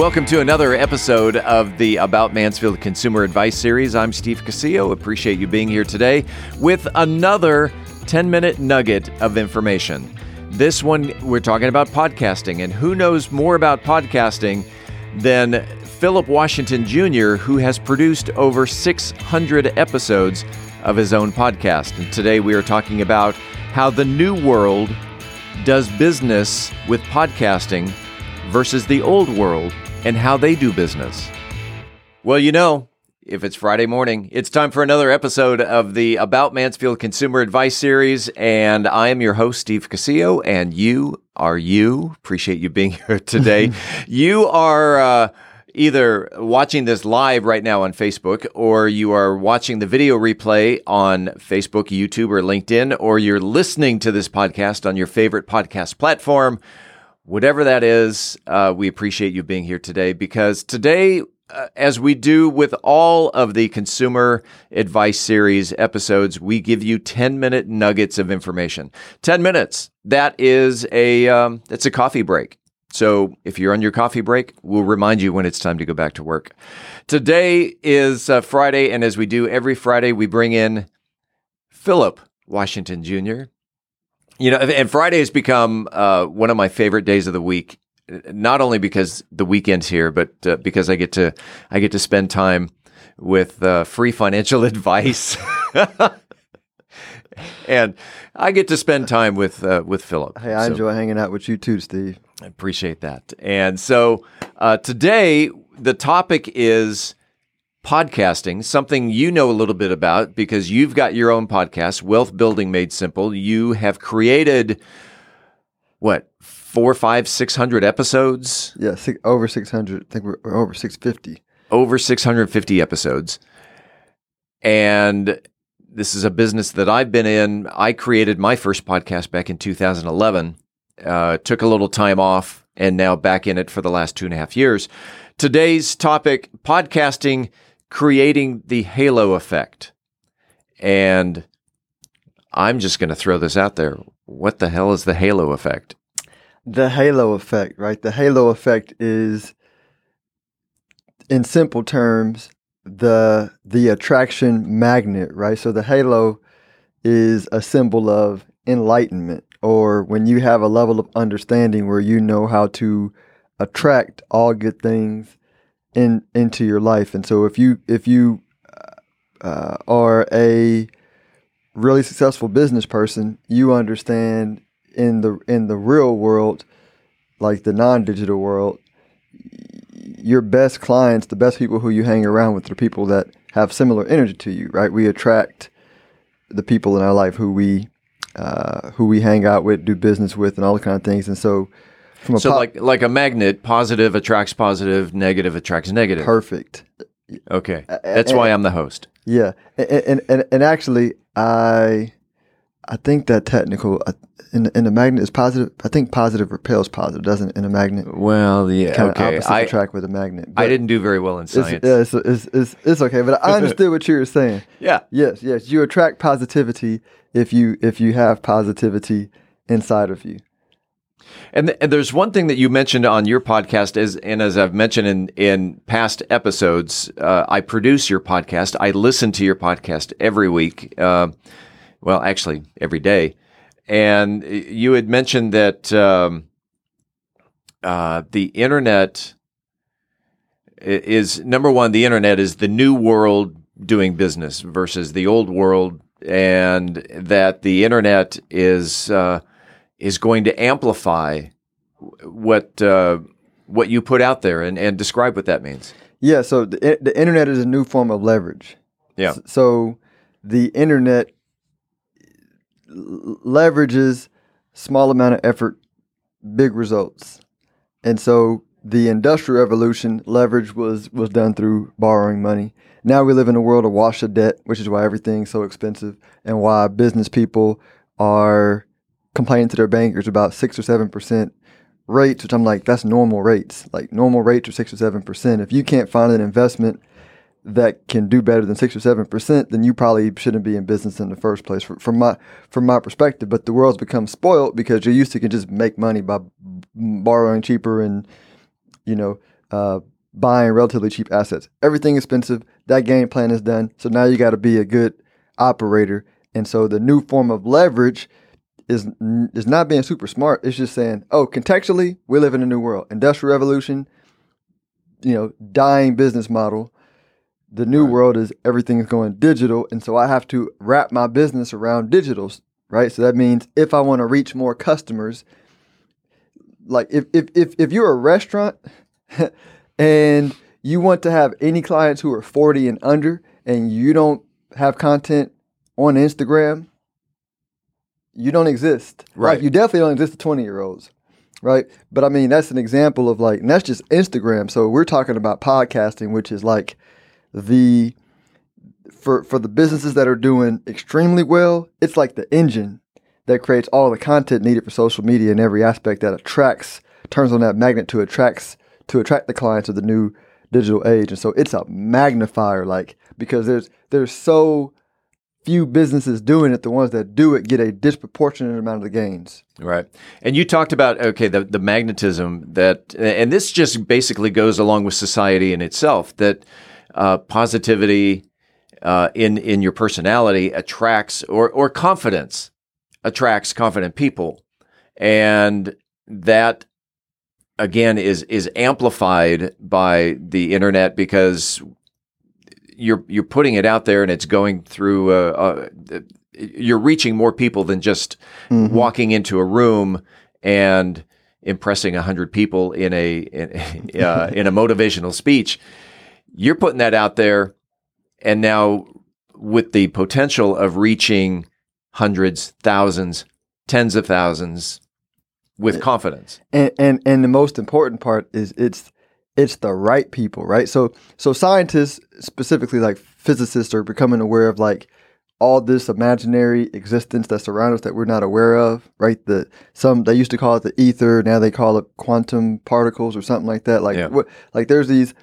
Welcome to another episode of the About Mansfield Consumer Advice Series. I'm Steve Casillo. Appreciate you being here today with another 10 minute nugget of information. This one, we're talking about podcasting, and who knows more about podcasting than Phillip Washington Jr., who has produced over 600 episodes of his own podcast. And today we are talking about how the new world does business with podcasting versus the old world and how they do business. Well, you know, if it's Friday morning, it's time for another episode of the About Mansfield Consumer Advice Series. And I am your host, Steve Casillo, and you are you. Appreciate you being here today. you are. Uh, either watching this live right now on Facebook, or you are watching the video replay on Facebook, YouTube, or LinkedIn, or you're listening to this podcast on your favorite podcast platform, whatever that is, uh, we appreciate you being here today because today, uh, as we do with all of the consumer advice series episodes, we give you 10 minute nuggets of information. 10 minutes. That is a, um, that's a coffee break. So if you're on your coffee break, we'll remind you when it's time to go back to work. Today is uh, Friday, and as we do every Friday, we bring in Phillip Washington Jr. You know, and Friday has become uh, one of my favorite days of the week. Not only because the weekend's here, but uh, because I get to I get to spend time with uh, free financial advice, and I get to spend time with uh, with Phillip. Hey, I So- enjoy hanging out with you too, Steve. I appreciate that. And so uh, today, the topic is podcasting, something you know a little bit about because you've got your own podcast, Wealth Building Made Simple. You have created what four, five, six hundred episodes, Yeah, six, over 600. I think we're, we're over 650. over 650 episodes. And this is a business that I've been in. I created my first podcast back in 2011, uh, took a little time off, and now back in it for the last two and a half years. Today's topic podcasting, creating the halo effect. And I'm just going to throw this out there. What the hell is the halo effect? The halo effect, right? The halo effect is, in simple terms, the the attraction magnet, right? So the halo is a symbol of enlightenment, or when you have a level of understanding where you know how to attract all good things in into your life. And so if you if you uh, are a really successful business person, you understand in the in the real world, like the non-digital world, your best clients, the best people who you hang around with, are people that have similar energy to you, right? We attract the people in our life who we uh, who we hang out with, do business with, and all the kind of things. And so, from So, po- like like a magnet, positive attracts positive, negative attracts negative. perfect, Okay, that's why I'm the host. Yeah, and and and, and actually, I I think that technical uh, in in the magnet is positive. I think positive repels positive, doesn't it, in a magnet? Well, yeah, Kind of okay. opposite I, attract with a magnet. I didn't do very well in It's, science. yeah, it's, it's, it's, it's okay, but I understood what you were saying. yeah. Yes, yes, you attract positivity if you if you have positivity inside of you. And, th- and there's one thing that you mentioned on your podcast, as and as I've mentioned in in past episodes, uh, I produce your podcast. I listen to your podcast every week. Uh, well, actually, every day. And you had mentioned that um, uh, the internet is number one. The internet is the new world doing business versus the old world, and that the internet is uh, is going to amplify what uh, what you put out there, and, and describe what that means. Yeah, so the the internet is a new form of leverage. Yeah. So the internet leverages small amount of effort, big results. And so the industrial revolution leverage was was done through borrowing money. Now we live in a world of wash of debt, which is why everything's so expensive and why business people are complaining to their bankers about six or seven percent rates, which I'm like, that's normal rates. Like normal rates are six or seven percent. If you can't find an investment that can do better than six or seven percent, then you probably shouldn't be in business in the first place. From, my from my perspective, but the world's become spoiled because you're used to can just make money by borrowing cheaper and you know uh, buying relatively cheap assets. Everything expensive. That game plan is done. So now you got to be a good operator. And so the new form of leverage is is not being super smart. It's just saying, oh, contextually, we live in a new world. Industrial revolution, you know, dying business model. The new Right. world is everything is going digital, and so I have to wrap my business around digitals, right? So that means if I want to reach more customers, like if if if, if you're a restaurant and you want to have any clients who are 40 and under and you don't have content on Instagram, you don't exist. Right. Like you definitely don't exist to 20 year olds. Right. But I mean, that's an example of like, and that's just Instagram. So we're talking about podcasting, which is like the, for, for the businesses that are doing extremely well, it's like the engine that creates all the content needed for social media in every aspect that attracts, turns on that magnet to attracts, to attract the clients of the new digital age. And so it's a magnifier, like, because there's, there's so few businesses doing it, the ones that do it get a disproportionate amount of the gains. Right. And you talked about okay the the magnetism that and this just basically goes along with society in itself that uh, positivity uh, in in your personality attracts or or confidence attracts confident people and that again is is amplified by the internet because you're you're putting it out there and it's going through uh, uh, you're reaching more people than just Mhm. walking into a room and impressing a hundred people in a in, uh, in a motivational speech. You're putting that out there, and now with the potential of reaching hundreds, thousands, tens of thousands with confidence. and and and the most important part is it's it's the right people right? So so scientists specifically like physicists are becoming aware of like all this imaginary existence that surrounds us that we're not aware of right? The some they used to call it the ether now they call it quantum particles or something like that. Like Yeah. what like there's these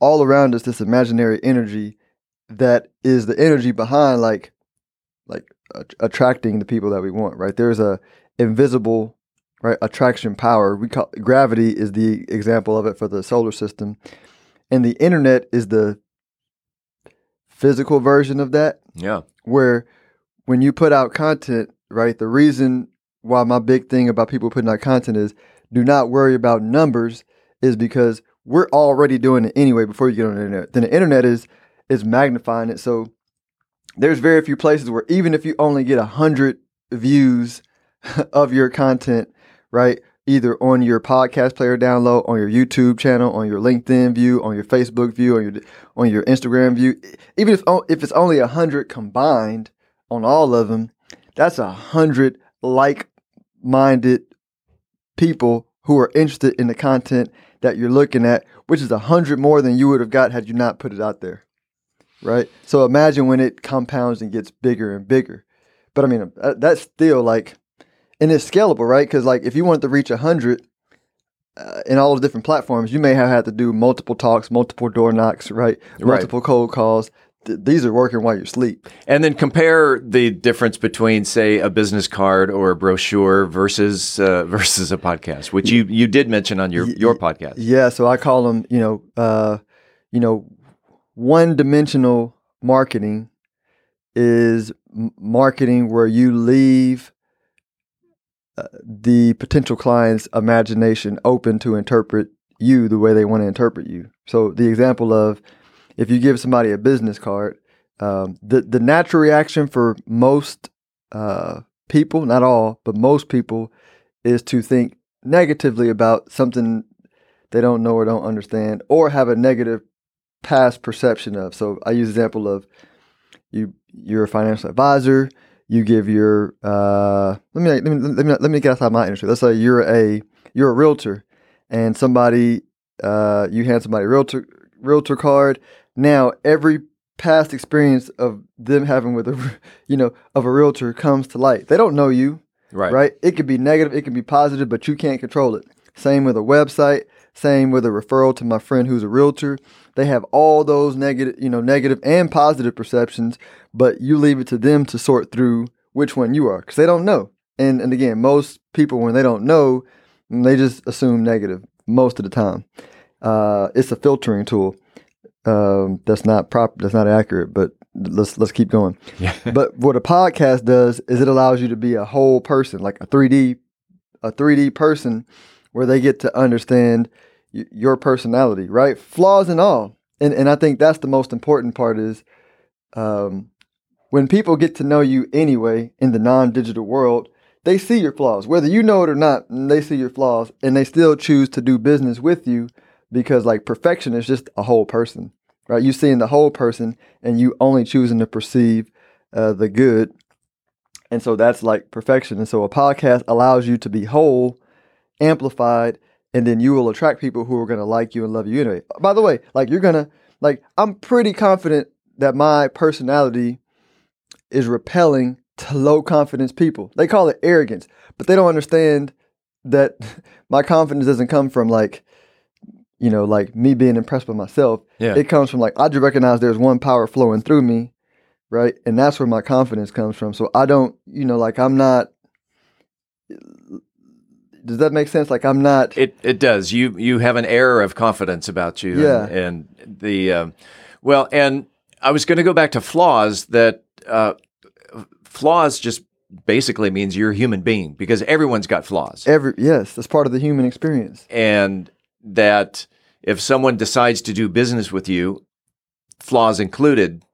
all around us this imaginary energy that is the energy behind like like attracting the people that we want right? There's a invisible right? Attraction power. We call gravity is the example of it for the solar system. And the internet is the physical version of that. Yeah. where when you put out content right the reason why my big thing about people putting out content is do not worry about numbers is because we're already doing it anyway before you get on the internet. Then the internet is is magnifying it. So there's very few places where even if you only get a hundred views of your content right? Either on your podcast player download, on your YouTube channel, on your LinkedIn view, on your Facebook view, on your on your Instagram view. Even if if it's only a hundred combined on all of them, that's a hundred like-minded people who are interested in the content that you're looking at, which is a hundred more than you would have got had you not put it out there, right? So imagine when it compounds and gets bigger and bigger. But I mean, uh, that's still like and it's scalable, right? Because like if you wanted to reach a hundred uh, in all the different platforms, you may have had to do multiple talks, multiple door knocks, right? Right. Multiple cold calls. Th- these are working while you sleep. And then compare the difference between, say, a business card or a brochure versus uh, versus a podcast, which you you did mention on your your podcast. Yeah, so I call them, you know, uh, you know, one-dimensional marketing is marketing where you leave the potential client's imagination open to interpret you the way they want to interpret you. So the example of if you give somebody a business card, um, the the natural reaction for most uh, people, not all, but most people, is to think negatively about something they don't know or don't understand, or have a negative past perception of. So I use example of you you're a financial advisor. You give your uh, let me let me let me let me get outside my industry. Let's say you're a you're a realtor, and somebody uh, you hand somebody a realtor realtor card. Now every past experience of them having with a you know of a realtor comes to light. They don't know you, Right. right? It could be negative, it can be positive, but you can't control it. Same with a website, same with a referral to my friend who's a realtor. They have all those negative, you know, negative and positive perceptions, but you leave it to them to sort through which one you are because they don't know. And and again, most people when they don't know, they just assume negative most of the time. uh, it's a filtering tool. Um, that's not prop. That's not accurate. But let's let's keep going. Yeah. But what a podcast does is it allows you to be a whole person, like a 3D, a 3D person, where they get to understand y- your personality, right? Flaws and all. And and I think that's the most important part is um, when people get to know you anyway in the non-digital world, they see your flaws, whether you know it or not. They see your flaws, and they still choose to do business with you because like perfection is just a whole person, right? You seeing the whole person, and you only choosing to perceive uh, the good, and so that's like perfection. And so a podcast allows you to be whole, amplified, and then you will attract people who are going to like you and love you anyway. By the way, like you're gonna like I'm pretty confident that my personality is repelling to low confidence people. They call it arrogance, but they don't understand that my confidence doesn't come from like you know like me being impressed by myself. Yeah. It comes from like I just recognize there's one power flowing through me, right? And that's where my confidence comes from. So I don't, you know, like I'm not does that make sense? Like I'm not It it does. You you have an air of confidence about you. Yeah. And, and the um, well, and I was going to go back to flaws. That uh, flaws just basically means you're a human being because everyone's got flaws, every yes, that's part of the human experience. and that if someone decides to do business with you, flaws included,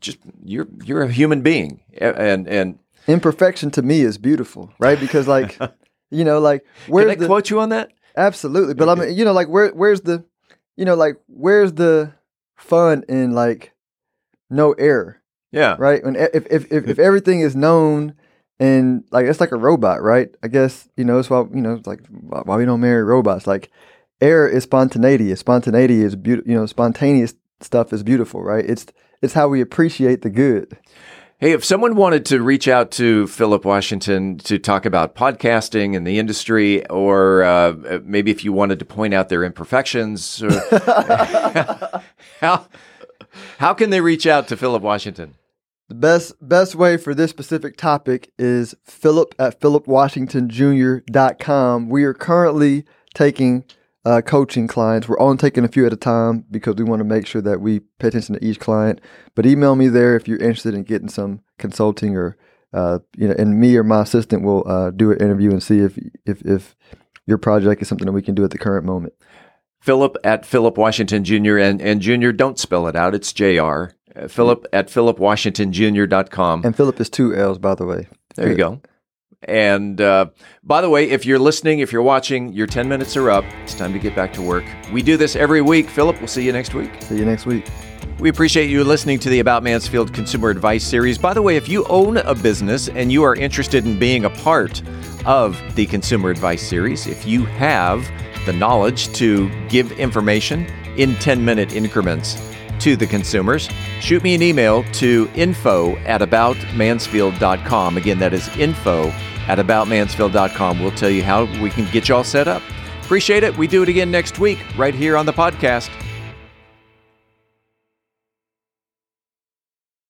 just you're you're a human being, and and Imperfection to me is beautiful, right? Because like you know, like can where's I the quote you on that? Absolutely, but I mean, you know, like where where's the, you know, like where's the fun in like no error, Yeah, right? When if if if, if everything is known and like it's like a robot, right? I guess you know it's why you know it's like why why we don't marry robots. Like error is spontaneity. Spontaneity is beautiful. You know, spontaneous stuff is beautiful, right? It's it's how we appreciate the good. Hey, if someone wanted to reach out to Phillip Washington to talk about podcasting and the industry, or uh, maybe if you wanted to point out their imperfections, or, how how can they reach out to Phillip Washington? The best best way for this specific topic is Phillip at phillipwashingtonjr.com. We are currently taking uh, coaching clients. We're only taking a few at a time because we want to make sure that we pay attention to each client. But email me there if you're interested in getting some consulting or uh, you know, and me or my assistant will uh, do an interview and see if if if your project is something that we can do at the current moment. Phillip at Phillip Washington Jr. and and Jr. Don't spell it out; it's Jr. Uh, Phillip at phillipwashingtonjr.com. And Phillip is two L's, by the way. There you go. And uh, by the way, if you're listening, if you're watching, your 10 minutes are up. It's time to get back to work. We do this every week. Phillip, we'll see you next week. See you next week. We appreciate you listening to the About Mansfield Consumer Advice Series. By the way, if you own a business and you are interested in being a part of the Consumer Advice Series, if you have the knowledge to give information in 10 minute increments to the consumers, shoot me an email to info at aboutmansfield.com. Again, that is info at aboutmansfield.com. We'll tell you how we can get you all set up. Appreciate it. We do it again next week, right here on the podcast.